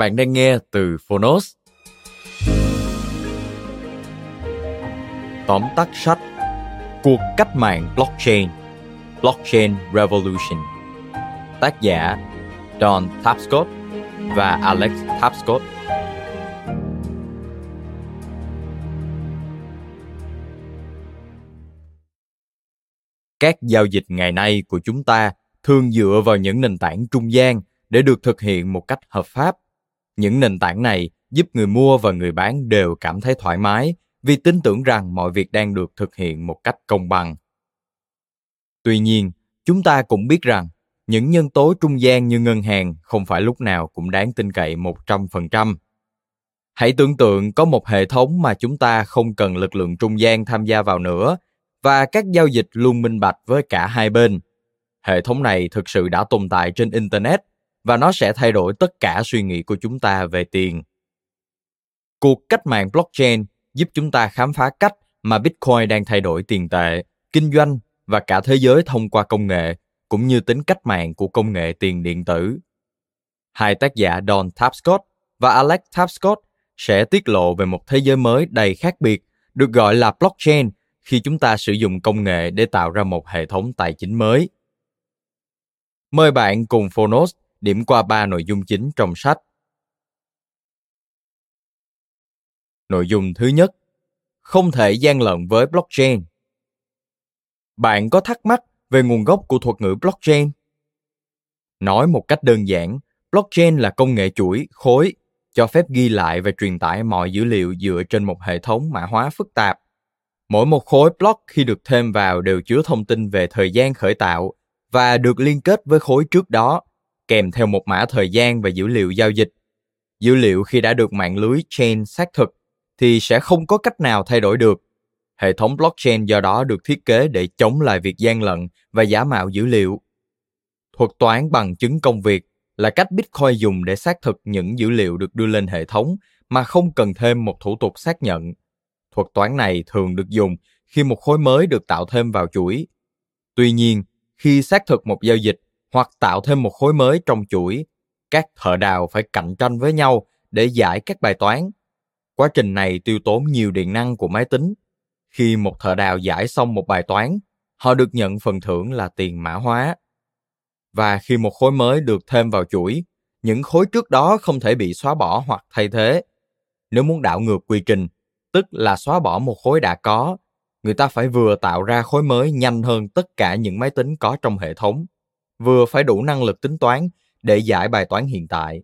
Bạn đang nghe từ Phonos. Tóm tắt sách, Cuộc cách mạng blockchain Blockchain Revolution. Tác giả, Don Tapscott và Alex Tapscott. Các giao dịch ngày nay của chúng ta thường dựa vào những nền tảng trung gian để được thực hiện một cách hợp pháp những nền tảng này giúp người mua và người bán đều cảm thấy thoải mái vì tin tưởng rằng mọi việc đang được thực hiện một cách công bằng. Tuy nhiên, chúng ta cũng biết rằng những nhân tố trung gian như ngân hàng không phải lúc nào cũng đáng tin cậy 100%. Hãy tưởng tượng có một hệ thống mà chúng ta không cần lực lượng trung gian tham gia vào nữa và các giao dịch luôn minh bạch với cả hai bên. Hệ thống này thực sự đã tồn tại trên internet và nó sẽ thay đổi tất cả suy nghĩ của chúng ta về tiền. Cuộc cách mạng blockchain giúp chúng ta khám phá cách mà Bitcoin đang thay đổi tiền tệ, kinh doanh và cả thế giới thông qua công nghệ, cũng như tính cách mạng của công nghệ tiền điện tử. Hai tác giả Don Tapscott và Alex Tapscott sẽ tiết lộ về một thế giới mới đầy khác biệt, được gọi là blockchain khi chúng ta sử dụng công nghệ để tạo ra một hệ thống tài chính mới. Mời bạn cùng Phonos điểm qua ba nội dung chính trong sách. Nội dung thứ nhất, không thể gian lận với blockchain. Bạn có thắc mắc về nguồn gốc của thuật ngữ blockchain? Nói một cách đơn giản, blockchain là công nghệ chuỗi, khối, cho phép ghi lại và truyền tải mọi dữ liệu dựa trên một hệ thống mã hóa phức tạp. Mỗi một khối block khi được thêm vào đều chứa thông tin về thời gian khởi tạo và được liên kết với khối trước đó kèm theo một mã thời gian và dữ liệu giao dịch. Dữ liệu khi đã được mạng lưới chain xác thực thì sẽ không có cách nào thay đổi được. Hệ thống blockchain do đó được thiết kế để chống lại việc gian lận và giả mạo dữ liệu. Thuật toán bằng chứng công việc là cách Bitcoin dùng để xác thực những dữ liệu được đưa lên hệ thống mà không cần thêm một thủ tục xác nhận. Thuật toán này thường được dùng khi một khối mới được tạo thêm vào chuỗi. Tuy nhiên, khi xác thực một giao dịch hoặc tạo thêm một khối mới trong chuỗi, các thợ đào phải cạnh tranh với nhau để giải các bài toán. Quá trình này tiêu tốn nhiều điện năng của máy tính. Khi một thợ đào giải xong một bài toán, họ được nhận phần thưởng là tiền mã hóa. Và khi một khối mới được thêm vào chuỗi, những khối trước đó không thể bị xóa bỏ hoặc thay thế. Nếu muốn đảo ngược quy trình, tức là xóa bỏ một khối đã có, người ta phải vừa tạo ra khối mới nhanh hơn tất cả những máy tính có trong hệ thống vừa phải đủ năng lực tính toán để giải bài toán hiện tại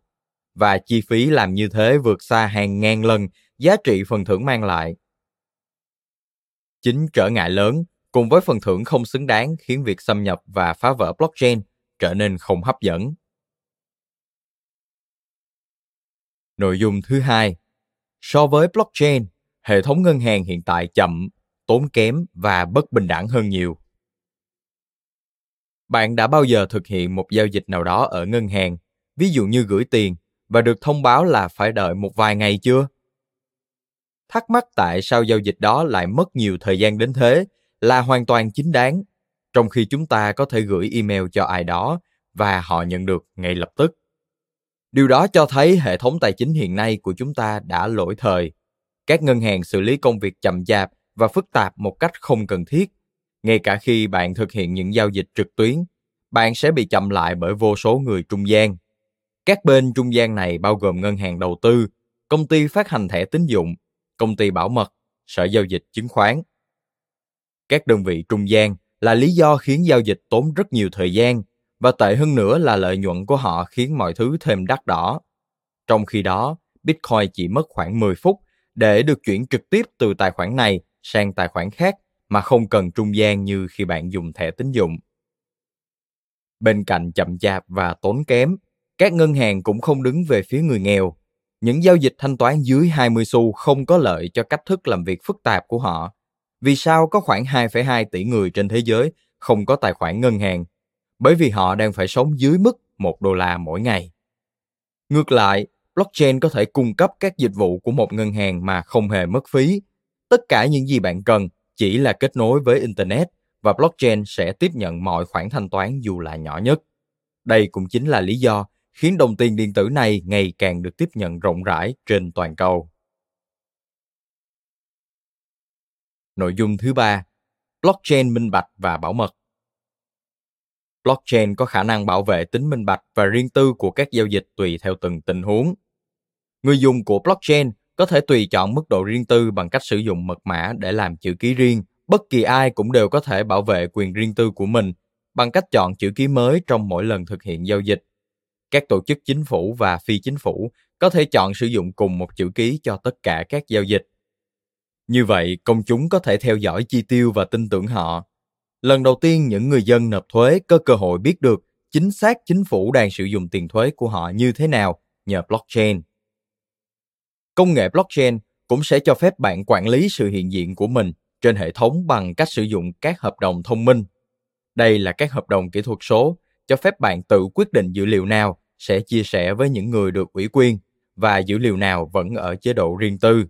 và chi phí làm như thế vượt xa hàng ngàn lần giá trị phần thưởng mang lại. Chính trở ngại lớn cùng với phần thưởng không xứng đáng khiến việc xâm nhập và phá vỡ blockchain trở nên không hấp dẫn. Nội dung thứ hai, so với blockchain, hệ thống ngân hàng hiện tại chậm, tốn kém và bất bình đẳng hơn nhiều. Bạn đã bao giờ thực hiện một giao dịch nào đó ở ngân hàng, ví dụ như gửi tiền, và được thông báo là phải đợi một vài ngày chưa? Thắc mắc tại sao giao dịch đó lại mất nhiều thời gian đến thế là hoàn toàn chính đáng, trong khi chúng ta có thể gửi email cho ai đó và họ nhận được ngay lập tức. Điều đó cho thấy hệ thống tài chính hiện nay của chúng ta đã lỗi thời. Các ngân hàng xử lý công việc chậm chạp và phức tạp một cách không cần thiết. Ngay cả khi bạn thực hiện những giao dịch trực tuyến, bạn sẽ bị chậm lại bởi vô số người trung gian. Các bên trung gian này bao gồm ngân hàng đầu tư, công ty phát hành thẻ tín dụng, công ty bảo mật, sở giao dịch chứng khoán. Các đơn vị trung gian là lý do khiến giao dịch tốn rất nhiều thời gian và tệ hơn nữa là lợi nhuận của họ khiến mọi thứ thêm đắt đỏ. Trong khi đó, Bitcoin chỉ mất khoảng 10 phút để được chuyển trực tiếp từ tài khoản này sang tài khoản khác mà không cần trung gian như khi bạn dùng thẻ tín dụng. Bên cạnh chậm chạp và tốn kém, các ngân hàng cũng không đứng về phía người nghèo. Những giao dịch thanh toán dưới 20 xu không có lợi cho cách thức làm việc phức tạp của họ. Vì sao có khoảng 2,2 tỷ người trên thế giới không có tài khoản ngân hàng? Bởi vì họ đang phải sống dưới mức 1 đô la mỗi ngày. Ngược lại, blockchain có thể cung cấp các dịch vụ của một ngân hàng mà không hề mất phí. Tất cả những gì bạn cần chỉ là kết nối với internet và blockchain sẽ tiếp nhận mọi khoản thanh toán dù là nhỏ nhất. Đây cũng chính là lý do khiến đồng tiền điện tử này ngày càng được tiếp nhận rộng rãi trên toàn cầu. Nội dung thứ ba, blockchain minh bạch và bảo mật. Blockchain có khả năng bảo vệ tính minh bạch và riêng tư của các giao dịch tùy theo từng tình huống. Người dùng của blockchain có thể tùy chọn mức độ riêng tư bằng cách sử dụng mật mã để làm chữ ký riêng. Bất kỳ ai cũng đều có thể bảo vệ quyền riêng tư của mình bằng cách chọn chữ ký mới trong mỗi lần thực hiện giao dịch. Các tổ chức chính phủ và phi chính phủ có thể chọn sử dụng cùng một chữ ký cho tất cả các giao dịch. Như vậy, công chúng có thể theo dõi chi tiêu và tin tưởng họ. Lần đầu tiên những người dân nộp thuế có cơ hội biết được chính xác chính phủ đang sử dụng tiền thuế của họ như thế nào nhờ blockchain. Công nghệ blockchain cũng sẽ cho phép bạn quản lý sự hiện diện của mình trên hệ thống bằng cách sử dụng các hợp đồng thông minh. Đây là các hợp đồng kỹ thuật số cho phép bạn tự quyết định dữ liệu nào sẽ chia sẻ với những người được ủy quyền và dữ liệu nào vẫn ở chế độ riêng tư.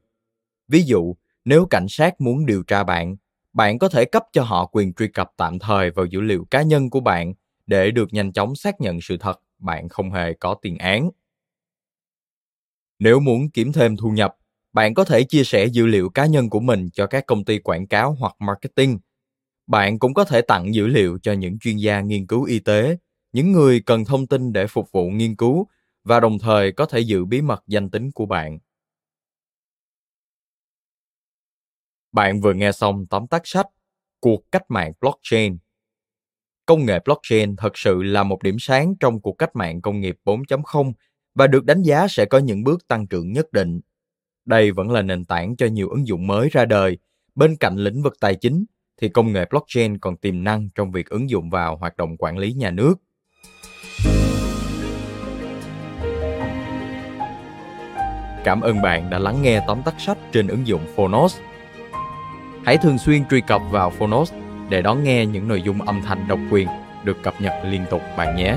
Ví dụ, nếu cảnh sát muốn điều tra bạn, bạn có thể cấp cho họ quyền truy cập tạm thời vào dữ liệu cá nhân của bạn để được nhanh chóng xác nhận sự thật bạn không hề có tiền án. Nếu muốn kiếm thêm thu nhập, bạn có thể chia sẻ dữ liệu cá nhân của mình cho các công ty quảng cáo hoặc marketing. Bạn cũng có thể tặng dữ liệu cho những chuyên gia nghiên cứu y tế, những người cần thông tin để phục vụ nghiên cứu và đồng thời có thể giữ bí mật danh tính của bạn. Bạn vừa nghe xong tóm tắt sách Cuộc cách mạng blockchain. Công nghệ blockchain thật sự là một điểm sáng trong cuộc cách mạng công nghiệp 4.0 và được đánh giá sẽ có những bước tăng trưởng nhất định. Đây vẫn là nền tảng cho nhiều ứng dụng mới ra đời. Bên cạnh lĩnh vực tài chính, thì công nghệ blockchain còn tiềm năng trong việc ứng dụng vào hoạt động quản lý nhà nước. Cảm ơn bạn đã lắng nghe tóm tắt sách trên ứng dụng Phonos. Hãy thường xuyên truy cập vào Phonos để đón nghe những nội dung âm thanh độc quyền được cập nhật liên tục bạn nhé.